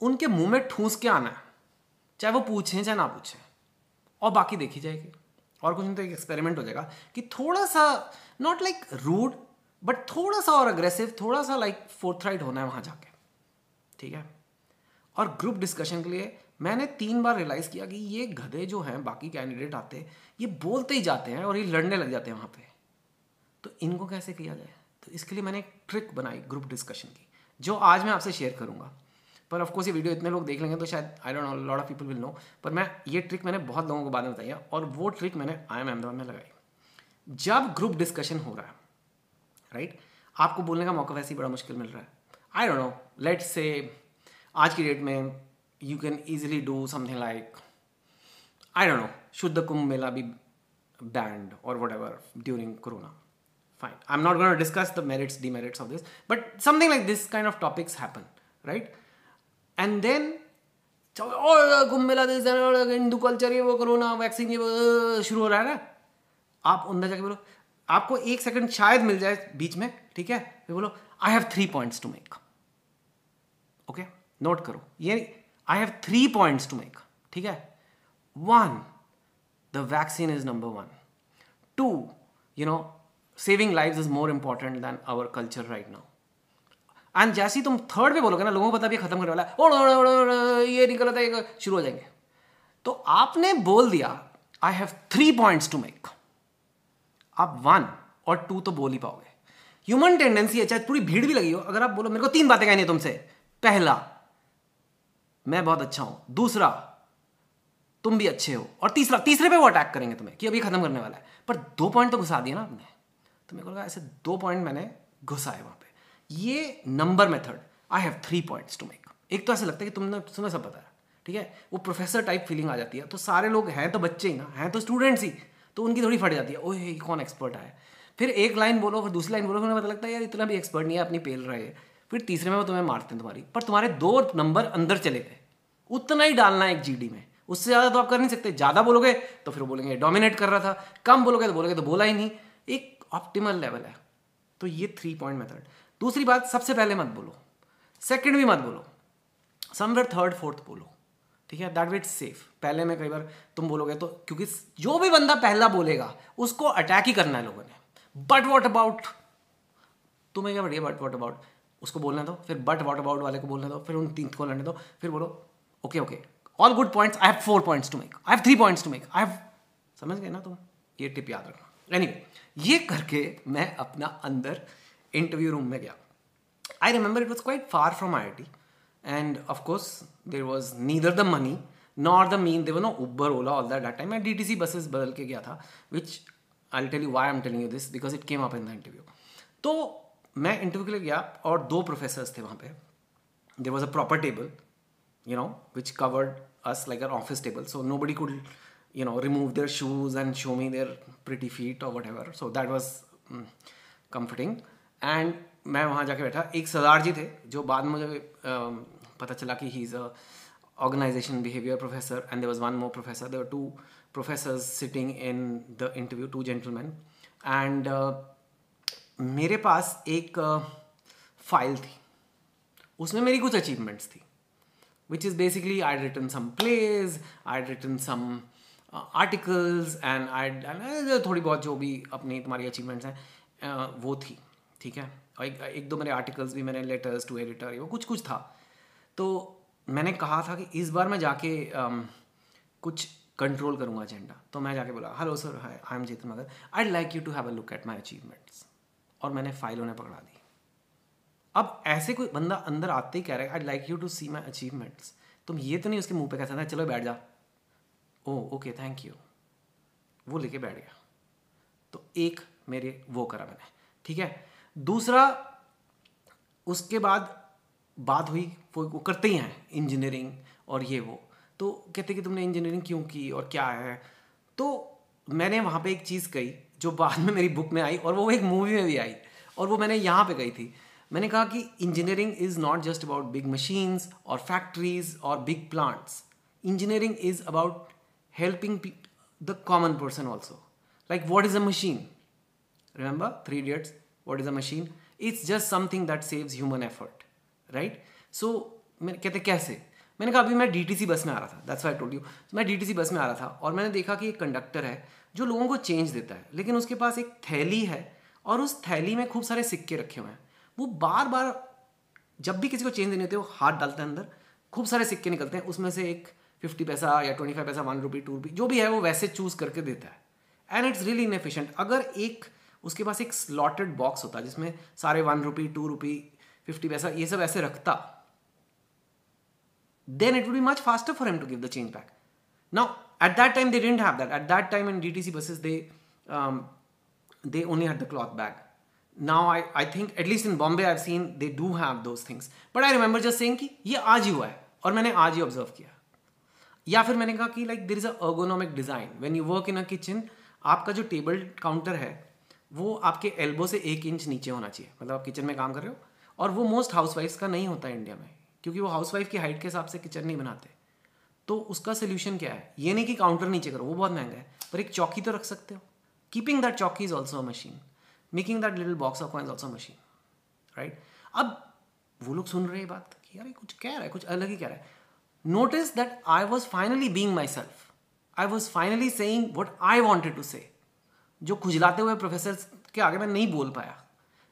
उनके मुँह में ठूस के आना है। चाहे वो पूछें, चाहे ना पूछें। और बाकी देखी जाएगी। और कुछ नहीं तो एक एक्सपेरिमेंट हो जाएगा कि थोड़ा सा नॉट लाइक रूड बट थोड़ा सा और अग्रेसिव थोड़ा सा लाइक फोर्थ राइट होना है वहाँ जाके। ठीक है? और ग्रुप डिस्कशन के लिए मैंने तीन बार रियलाइज़ किया कि ये गधे जो हैं, बाकी कैंडिडेट आते ये बोलते ही जाते हैं और ये लड़ने लग जाते हैं वहाँ पे। तो इनको कैसे किया जाए? तो इसके लिए मैंने एक ट्रिक बनाई ग्रुप डिस्कशन की, जो आज मैं आपसे शेयर करूँगा। पर ऑफकोर्स ये वीडियो इतने लोग देख लेंगे तो शायद I don't know lot of people will know पर मैं, ये ट्रिक मैंने बहुत लोगों को बाद में बताई है और वो ट्रिक मैंने आई एम अहमदाबाद में लगाई। जब ग्रुप डिस्कशन हो रहा है राइट right? आपको बोलने का मौका वैसे ही बड़ा मुश्किल मिल रहा है। I don't know let say आज की डेट में you can easily do something like I don't know शुद्ध कुंभ मेला भी बैंड और whatever during corona fine. I'm not going to discuss the merits, demerits of this, but something like this kind of topics happen, right? And then और कुंभ मेला हिंदू कल्चर ये वो करो ना वैक्सीन ये शुरू हो रहा है ना? आप अंदर जाके बोलो, आपको एक सेकंड शायद मिल जाए बीच में, ठीक है? फिर बोलो I have three points to make okay note करो। ये I have three points to make ठीक है? One the vaccine is number one two you know saving life is more important than our culture right now and जैसे तुम थर्ड पे बोलोगे ना, लोगों को पता भी खत्म करने वाला है। ये निकल था, ये शुरू हो जाएँगे। तो आपने बोल दिया I have three points to make आप वन और टू तो बोल ही पाओगे। ह्यूमन टेंडेंसी है, चाहे पूरी भीड़ भी लगी हो, अगर आप बोलो, मेरे को तीन बातें कहनी है तुमसे। पहला, मैं बहुत अच्छा हूँ। दूसरा, तुम भी अच्छे हो। और तीसरा, तीसरे पे वो अटैक करेंगे तुम्हें कि अभी खत्म करने वाला है। पर दो पॉइंट तो घुसा दिया ना आपने। तो मेरे को लगा ऐसे दो पॉइंट मैंने घुसाए वहाँ पे। ये number method I have three points to make एक तो ऐसा लगता है कि तुमने तुम्हें सब बताया, ठीक है? वो प्रोफेसर टाइप फीलिंग आ जाती है। तो सारे लोग हैं तो बच्चे ही ना, हैं तो स्टूडेंट्स ही तो उनकी थोड़ी फट जाती है। ओ ओह कौन एक्सपर्ट आया? फिर एक लाइन बोलो, फिर दूसरी लाइन बोलो, फिर पता लगता है, यार, इतना भी एक्सपर्ट नहीं है, अपनी पेल रहे फिर तीसरे में वो तुम्हें मारते हैं तुम्हारी। पर तुम्हारे दो नंबर अंदर चले गए। उतना ही डालना है एक जीडी में। उससे ज़्यादा तो आप कर नहीं सकते। ज़्यादा बोलोगे तो फिर बोलेंगे डोमिनेट कर रहा था। कम बोलोगे तो बोलोगे तो बोला ही नहीं। एक ऑप्टिमल लेवल है। तो ये थ्री पॉइंट मेथड दूसरी बात सबसे पहले मत बोलो। सेकंड भी मत बोलो। समवेयर थर्ड फोर्थ बोलो। ठीक है? दैट इट्स सेफ़ पहले में कई बार तुम बोलोगे तो क्योंकि जो भी बंदा पहला बोलेगा उसको अटैक ही करना है लोगों ने। बट वॉट अबाउट तुम्हें क्या बढ़िया बट वॉट अबाउट उसको बोलने दो फिर बट वॉट अबाउट वाले को बोलने दो फिर उन तीन को लड़ने दो फिर बोलो okay okay all good points I have four points to make I have three points to make I have समझ गए ना तुम? ये टिप याद रखना। एनी anyway, ये करके मैं अपना अंदर इंटरव्यू रूम में गया। I remember it was quite far from I I T and of course there was neither the money not the mean there no Uber Ola all that that time मैं डी टी सी बसेस बदल के गया था which I tell you why am telling you this because it came upon the interview तो मैं इंटरव्यू के लिए गया, और दो प्रोफेसर्स थे वहाँ पे। There was a proper table you know which covered us like uh office table so nobody could you know remove their shoes and show me their pretty feet or whatever so that was comforting and मैं वहाँ जाके बैठा। एक सरदार जी थे जो बाद में मुझे पता चला कि he is a organisation behaviour professor and there was one more professor there two professor sitting in the interview two gentleman and मेरे पास एक फ़ाइल uh, थी। उसमें मेरी कुछ अचीवमेंट्स थी। Which is basically I written some plays I written some articles and I थोड़ी बहुत जो भी अपनी तुम्हारी अचीवमेंट्स हैं uh, वो थी। ठीक है? और एक, एक दो मेरे आर्टिकल्स भी मैंने लेटर्स टू एडिटर वो कुछ कुछ था। तो मैंने कहा था कि इस बार मैं जाके um, कुछ कंट्रोल करूँगा एजेंडा तो मैं जाके बोला hello sir hi I am Chetan मगर I like you to have a look at my achievements और मैंने फ़ाइल उन्हें पकड़ा दी। अब ऐसे कोई बंदा अंदर आते ही कह रहा है I like you to see my achievements तुम ये तो नहीं उसके मुँह पे कह सकते चलो बैठ जा। ओ ओके थैंक यू वो लेके बैठ गया। तो एक मेरे वो करा मैंने। ठीक है? दूसरा, उसके बाद बात हुई, वो वो करते ही हैं इंजीनियरिंग और ये वो। तो कहते कि तुमने इंजीनियरिंग क्यों की और क्या है? तो मैंने वहाँ पे एक चीज़ कही, जो बाद में मेरी बुक में आई और वो एक मूवी में भी आई और वो मैंने यहाँ पे कही थी। मैंने कहा कि engineering is not just about big machines और फैक्ट्रीज और big plants engineering is about helping the common person also like what is a machine remember Three Idiots what is a machine? It's just something that saves human effort, right? So मैंने कहते कैसे? मैंने कहा, अभी मैं डीटीसी बस में आ रहा था। दैट्स वाई टोल्ड यू मैं डीटीसी बस में आ रहा था और मैंने देखा कि एक कंडक्टर है जो लोगों को चेंज देता है। लेकिन उसके पास एक थैली है और उस थैली में खूब सारे सिक्के रखे हुए हैं। वो बार बार जब भी किसी को चेंज देने होते हैं, वो हाथ डालता है अंदर, खूब सारे सिक्के निकलते हैं। उसमें से एक फिफ्टी पैसा या twenty five paisa one rupee two rupee जो भी है, वो वैसे चूज़ करके देता है। एंड इट्स रियली इनएफिशिएंट अगर एक उसके पास एक स्लॉटेड बॉक्स होता है जिसमें सारे one rupee two rupee fifty paisa ये सब ऐसे रखता। Then it would be much faster for them to give the change back now at that time they didn't have that at that time in D T C buses they they only had the cloth bag now I I think at least in Bombay I seen they do have those things but I remember just saying कि ये आज ही हुआ है और मैंने आज ही ऑब्ज़र्व किया। या फिर मैंने कहा कि like there is a ergonomic design when you work in a kitchen आपका जो टेबल काउंटर है वो आपके एल्बो से एक इंच नीचे होना चाहिए। मतलब आप किचन में काम कर रहे हो और वो मोस्ट हाउस का नहीं होता है इंडिया में, क्योंकि वो हाउस की हाइट के हिसाब से किचन नहीं बनाते। तो उसका सोल्यूशन क्या है? ये नहीं कि काउंटर नीचे करो, वो बहुत महँगा है, पर एक चौकी तो रख सकते हो। Keeping that chowki is also machine making that little box of coins also machine right अब वो लोग सुन रहे हैं बात कि यार कुछ कह रहा है, कुछ अलग ही कह रहा है। Notice that I was finally being myself I was finally saying what I wanted to say. जो खुजलाते हुए प्रोफेसर के आगे मैं नहीं बोल पाया।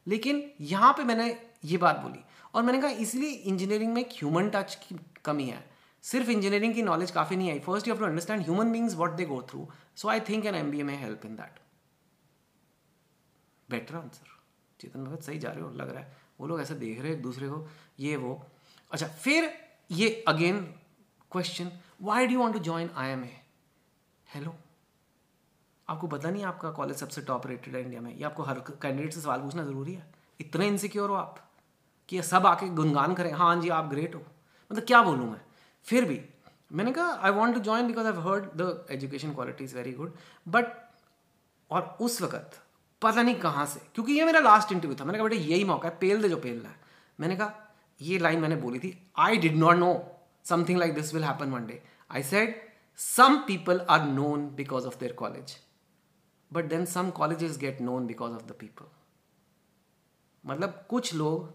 लेकिन यहाँ पे मैंने ये बात बोली और मैंने कहा, इसलिए इंजीनियरिंग में एक ह्यूमन टच की कमी है। सिर्फ़ इंजीनियरिंग की नॉलेज काफ़ी नहीं आई। First you to understand human beings what they go through so I think an M B A में help in that better answer Chetan Bhagat सही जा रहे हो, लग रहा है। वो लोग ऐसे देख रहे हैं एक दूसरे को, ये, वो। अच्छा फिर ये again question why do want to join I M A hello आपको पता नहीं आपका कॉलेज सबसे टॉप रेटेड है इंडिया में? ये आपको हर कैंडिडेट से सवाल पूछना ज़रूरी है? इतने इनसिक्योर हो आप कि सब आके गुनगान करें हाँ जी, आप ग्रेट हो। मतलब क्या बोलूँ मैं? फिर भी, मैंने कहा I want to join because I heard the education quality is very good but और उस वक्त, पता नहीं कहाँ से, क्योंकि ये मेरा लास्ट इंटरव्यू था। मैंने कहा, बेटा, यही मौका है, पेल दे जो पेलना है। मैंने कहा, ये लाइन मैंने बोली थी I did not know something like this will happen one day I said some people are known because of their college. But then some colleges get known because of the people. मतलब कुछ लोग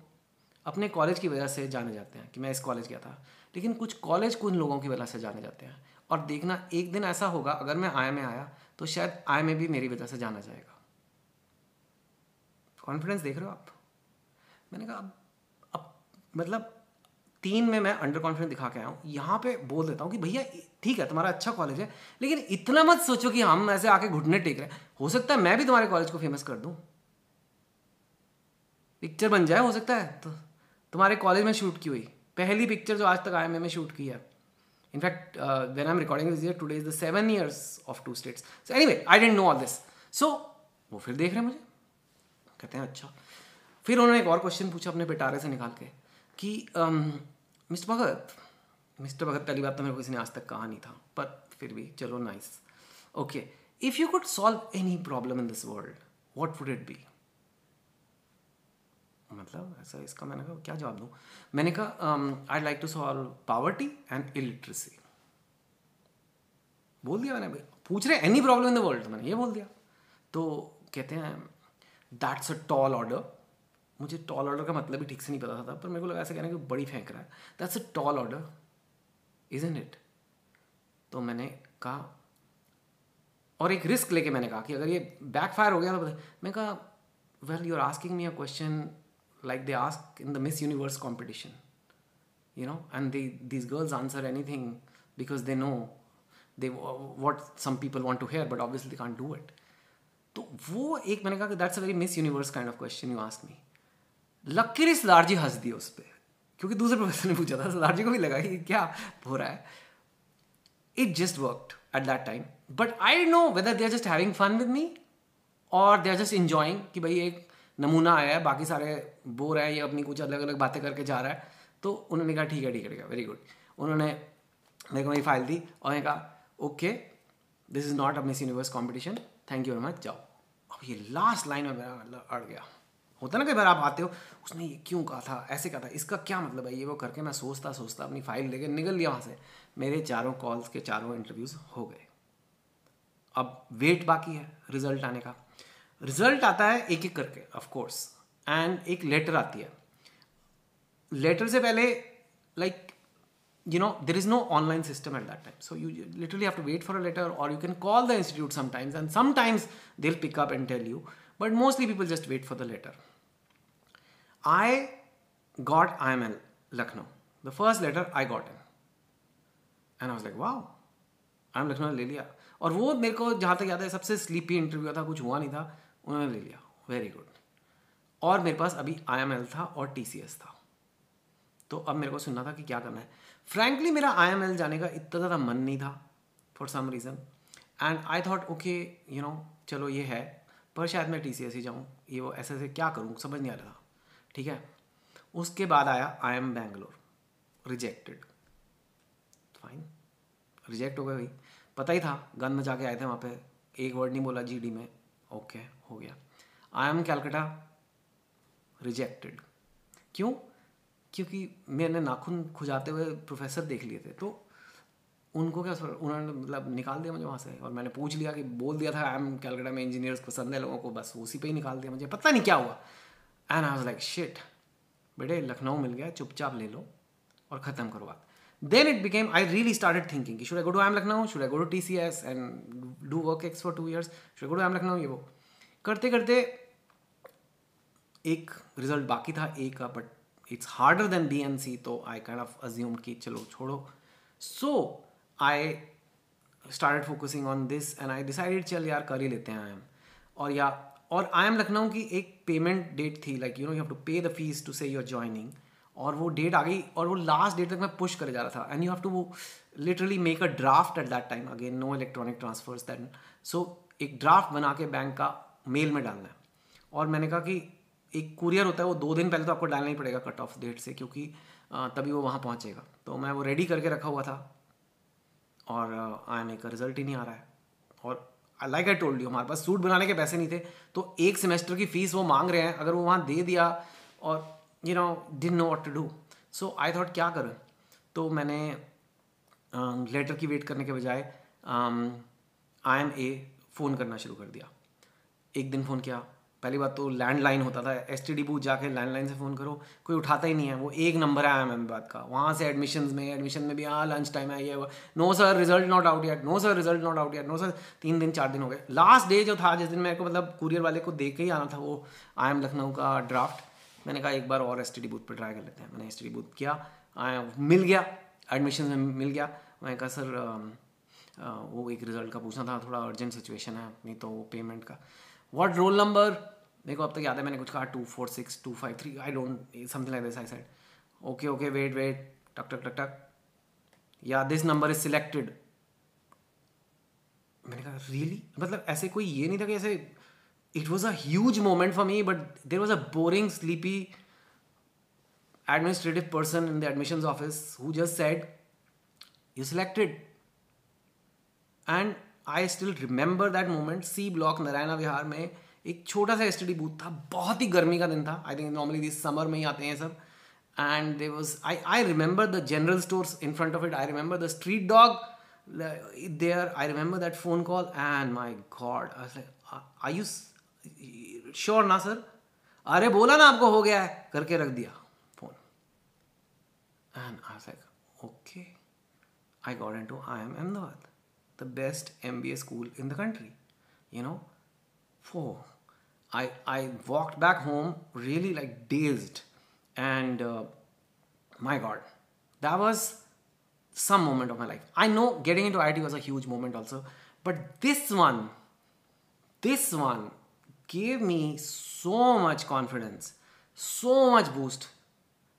अपने कॉलेज की वजह से जाने जाते हैं कि मैं इस कॉलेज गया था। लेकिन कुछ कॉलेज कुछ लोगों की वजह से जाने जाते हैं। और देखना एक दिन ऐसा होगा, अगर मैं आई में आया तो शायद आई में भी मेरी वजह से जाना जाएगा। कॉन्फिडेंस देख रहे हो आप? मैंने कहा, अब अब मतलब तीन में मैं अंडर कॉन्फिडेंस दिखा के आया हूँ। यहाँ पे बोल देता हूँ कि भैया ठीक है तुम्हारा अच्छा कॉलेज है। लेकिन इतना मत सोचो कि हम ऐसे आके घुटने टेक रहे हैं। हो सकता है मैं भी तुम्हारे कॉलेज को फ़ेमस कर दूँ। पिक्चर बन जाए हो सकता है। तो तुम्हारे कॉलेज में शूट की हुई। पहली पिक्चर जो आज तक आई में शूट की है। In fact when I am recording here today is the seven years of Two States so any I didn't know all this so वो फिर देख रहे हैं मुझे। कहते हैं अच्छा। फिर उन्होंने एक और क्वेश्चन पूछा अपने पिटारे से निकाल के कि mister um, Bhagat mister Bhagat, पहली बात तो मेरे को किसी ने आज तक कहा नहीं था, पर फिर भी, चलो nice okay if you could solve any problem in this world what would it be मतलब ऐसा इसका मैंने कहा, क्या जवाब दूँ? मैंने कहा I like to solve poverty and illiteracy बोल दिया मैंने, भाई, पूछ रहे any problem in the world मैंने ये बोल दिया। तो कहते हैं दैट्स अ टॉल ऑर्डर मुझे टॉल ऑर्डर का मतलब भी ठीक से नहीं पता था, पर मेरे को लगा ऐसा कहना कि बड़ी फेंक रहा है। That's a tall order is in it तो मैंने कहा, और एक रिस्क लेके मैंने कहा कि अगर ये बैक फायर हो गया तो मैं कहा well you are asking me a question like they ask in the Miss Universe competition you know and they these girls answer anything because they know they what some people want to hear but obviously can't do it तो वो एक मैंने कहा कि that's a very Miss Universe kind of question you ask me lucky लकीर सरदार हंस दी उस पर क्योंकि दूसरे प्रोफेसर ने पूछा था सरदार जी को भी लगा कि क्या हो रहा है। It just worked at that time but I know whether they are just having fun with me और दे आर जस्ट इंजॉइंग कि भाई एक नमूना आया है, बाकी सारे बोर है, ये अपनी कुछ अलग अलग बातें करके जा रहा है। तो उन्होंने कहा, ठीक है ठीक है ठीक है वेरी गुड उन्होंने मेरे को मेरी फ़ाइल दी और मैंने कहा okay this is not a Miss Universe competition thank you very much जाओ. अब ये लास्ट लाइन में मेरा मतलब अड़ गया। होता ना कई बार आप आते हो उसने ये क्यों कहा था ऐसे कहा था इसका क्या मतलब है ये वो करके मैं सोचता सोचता अपनी फ़ाइल लेके निकल लिया वहाँ से मेरे चारों कॉल्स के चारों इंटरव्यूज़ हो गए अब वेट बाकी है रिज़ल्ट आने का रिज़ल्ट आता है एक एक करके ऑफ़ कोर्स एंड एक लेटर आती है लेटर से पहले like you know there is no online system at that time so you, you literally have to wait for a letter or you can call the institute sometimes and sometimes they'll pick up and tell you but mostly people just wait for the letter. I got IML Lucknow. The first letter I got in. And I was like, wow, IM Lucknow ले लिया. और वो मेरे को जहाँ तक याद है सबसे स्लीपी इंटरव्यू था कुछ हुआ नहीं था उन्होंने ले लिया। वेरी गुड और मेरे पास अभी आई एम एल था और टी सी एस था। तो अब मेरे को सुनना था कि क्या करना है। फ्रैंकली मेरा आई एम एल जाने का इतना ज़्यादा मन नहीं था for some reason and I thought okay you know चलो ये है. पर शायद मैं टी सी एस ही जाऊँ। ये वो ऐसे ऐसे क्या करूँ? समझ नहीं आ रहा था। ठीक है? उसके बाद आया I M Bangalore rejected fine reject हो गया भाई। पता ही था, गन में जाके आए थे वहाँ पे। एक वर्ड नहीं बोला जीडी में। ओके हो गया। आई एम कैलकटा रिजेक्टेड क्यों? क्योंकि मैंने नाखून खुजाते हुए प्रोफेसर देख लिए थे। तो उनको क्या सर, उन्होंने मतलब निकाल दिया मुझे वहाँ से और मैंने पूछ लिया कि बोल दिया था आई एम कैलकटा में इंजीनियर्स पसंद है लोगों को, बस उसी पे ही निकाल दिया मुझे। पता नहीं क्या हुआ। And I was like shit बेटे, लखनऊ मिल गया, चुपचाप ले लो और ख़त्म करो बात। Then it became, i really started thinking should i go to am lucknow? Should i go to tcs and do work ex for two years? Should i go to am lucknow? ये वो। करते करते एक रिज़ल्ट बाकी था ए का but it's harder than B and C तो आई काइंड ऑफ़ अज्यूम कि चलो छोड़ो। So I started focusing on this and I decided चल यार, कर ही लेते हैं आई एम और या, और आई एम लखनऊ की एक पेमेंट डेट थी like you know you have to pay the fees to say your joining और वो डेट आ गई, और वो लास्ट डेट तक मैं पुश करे जा रहा था. एंड यू हैव टू वो literally make a draft at that time again no electronic transfers that so एक ड्राफ्ट बना के बैंक का मेल में डालना है. और मैंने कहा कि एक कुरियर होता है, वो दो दिन पहले तो आपको डालना ही पड़ेगा कट ऑफ़ डेट से, क्योंकि तभी वो वहाँ पहुँचेगा. तो मैं वो रेडी करके रखा हुआ था. और ए का रिज़ल्ट ही नहीं आ रहा है। और लाइक आई टोल्ड यू हमारे पास सूट बनाने के पैसे नहीं थे। तो एक सेमेस्टर की फ़ीस वो मांग रहे हैं, अगर वो वहाँ दे दिया और you know didn't know what to do so I thought क्या करें? तो मैंने लेटर की वेट करने के बजाय आई एम ए फ़ोन करना शुरू कर दिया। एक दिन फ़ोन किया पहली बात तो लैंडलाइन होता था। एस टी डी बूथ जाके लैंडलाइन से फ़ोन करो। कोई उठाता ही नहीं है। वो एक नंबर है आई एम बात का। वहाँ से एडमिशन में एडमिशन में भी हाँ लंच टाइम है, ये no sir result not out yet no sir result not out yet no sir तीन दिन, चार दिन हो गए। लास्ट डे जो था, जिस दिन मेरे को मतलब कुरियर वाले को देख के ही आना था, वो आई एम लखनऊ का ड्राफ्ट मैंने कहा, एक बार और एस टी डी बूथ पर ट्राई कर लेते हैं। मैंने एस टी डी बूथ किया। आया मिल गया। एडमिशन में मिल गया। मैंने कहा, सर वो एक रिज़ल्ट का पूछना था। थोड़ा अर्जेंट सिचुएशन है। नहीं तो वो पेमेंट का। वॉट रोल नंबर मेरे को अब तक याद है, मैंने कुछ कहा two four six two five three I don't something like this I side okay okay wait wait टक टक टक टक. या दिस नंबर इज़ सिलेक्टेड मैंने कहा रियली मतलब ऐसे कोई ये नहीं था कि ऐसे it was a huge moment for me but there was a boring sleepy administrative person in the admissions office who just said you selected and I still remember that moment C block Narayana Vihar में एक छोटा सा एस बूथ था, बहुत ही गर्मी का दिन था। I think normally this summer में ही आते हैं सब। And they was I I remember the general stores in front of it I remember the street dog there I remember that phone call and my god I sure ना सर अरे, बोला ना आपको, हो गया है। करके रख दिया phone and I like okay I got into I am Ahmedabad the best MBA school in the country. You know, oh, I I walked back home really like dazed, and uh, my God, that was some moment of my life. I know getting into IT was a huge moment also, but this one, this one gave me so much confidence, so much boost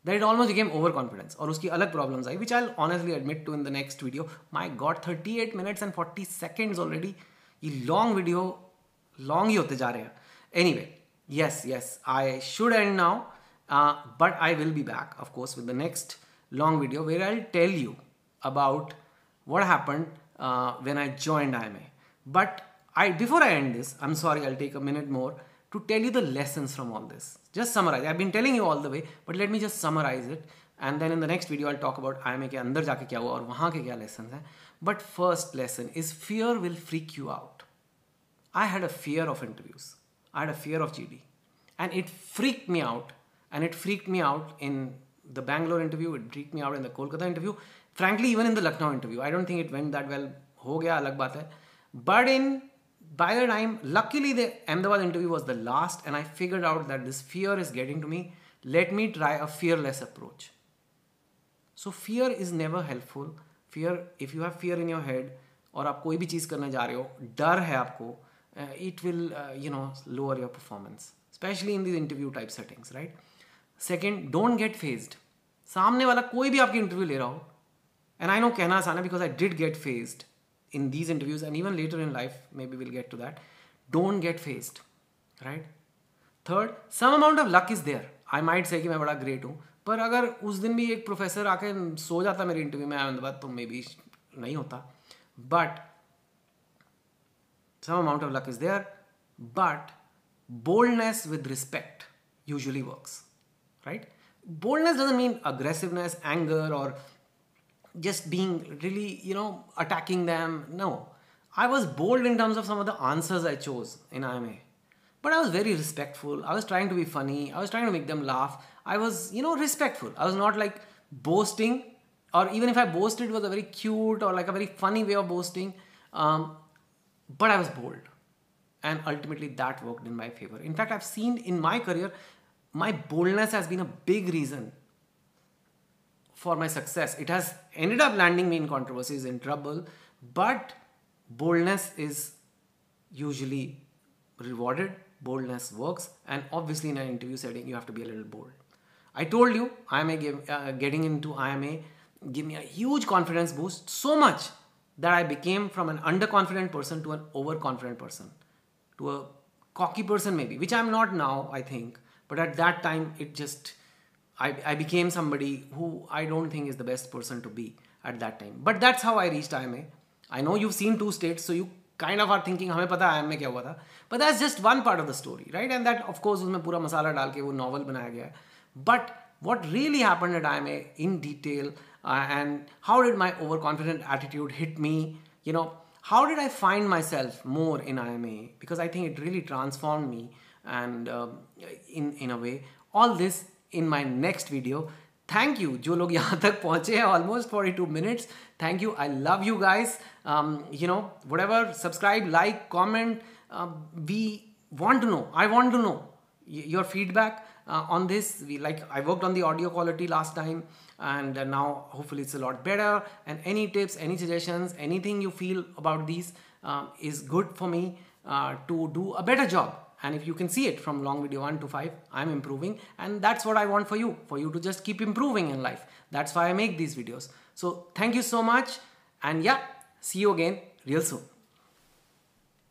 that it almost became overconfidence. और उसकी अलग problems I which I'll honestly admit to in the next video. My God, 38 minutes and 40 seconds already. ये long video long ही होते जा रहे हैं Anyway, yes, yes, I should end now, uh, but I will be back, of course, with the next long video where I'll tell you about what happened uh, when I joined IMA. But I, before I end this, I'm sorry, I'll take a minute more to tell you the lessons from all this. Just summarize. I've been telling you all the way, but let me just summarize it. And then in the next video, I'll talk about IMA के अंदर जाके क्या हुआ और वहाँ के क्या lessons हैं. But first lesson is fear will freak you out. I had a fear of interviews. I had a fear of GD. And it freaked me out. And it freaked me out in the Bangalore interview, it freaked me out in the Kolkata interview. Frankly, even in the Lucknow interview, I don't think it went that well. हो गया अलग बात है But in by the time, luckily the Ahmedabad interview was the last, and I figured out that this fear is getting to me. Let me try a fearless approach. So fear is never helpful. Fear, if you have fear in your head, और आप कोई भी चीज़ करने जा रहे हो डर है आपको uh, it will uh, you know lower your performance especially in these interview type settings, right? Second, don't get phased. सामने वाला कोई भी आपकी इंटरव्यू ले रहा हो एंड आई नो कहना आसान है because I did get faced these interviews and even later in life maybe will get to that don't get faced right third some amount of luck is there I might say कि मैं बड़ा ग्रेट हूँ, पर अगर उस दिन भी एक प्रोफेसर आके सो जाता मेरे इंटरव्यू में अहमदाबाद तो मे बी नहीं होता। But some amount of luck is there but boldness with respect usually works, right? Boldness doesn't mean aggressiveness, anger or just being really you know attacking them? No. I was bold in terms of some of the answers i chose in ima but i was very respectful. I was trying to be funny. I was trying to make them laugh. I was you know respectful. I was not like boasting. Or even if i boasted it was a very cute or like a very funny way of boasting. Um, but i was bold. And ultimately that worked in my favor. In fact i've seen in my career my boldness has been a big reason for my success. It has ended up landing me in controversies in trouble but boldness is usually rewarded. Boldness works. And obviously in an interview setting you have to be a little bold. I told you ima give, uh, getting into ima give me a huge confidence boost. So much that i became from an underconfident person to an overconfident person. To a cocky person maybe which i'm not now i think. But at that time it just I, I became somebody who i don't think is the best person to be at that time but that's how i reached ima i know you've seen two states so you kind of are thinking हमें पता है में क्या हुआ था but that's just one part of the story right and that of course उसमें पूरा मसाला डाल के वो novel बनाया गया है but what really happened at IMA in detail uh, and how did my overconfident attitude hit me you know how did I find myself more in IMA? Because I think it really transformed me and um, in, in a way. All this in my next video. Thank you, जो लोग यहाँ तक पहुँचे हैं almost 42 minutes. Thank you. I love you guys. Um, you know, whatever, subscribe, like, comment. Uh, we want to know. I want to know your feedback uh, on this. We like I worked on the audio quality last time and uh, now hopefully it's a lot better and any tips any suggestions anything you feel about these uh, is good for me uh, to do a better job and if you can see it from long video 1 to 5 i'm improving. And that's what i want for you for you to just keep improving in life. That's why i make these videos. So thank you so much. And yeah see you again real soon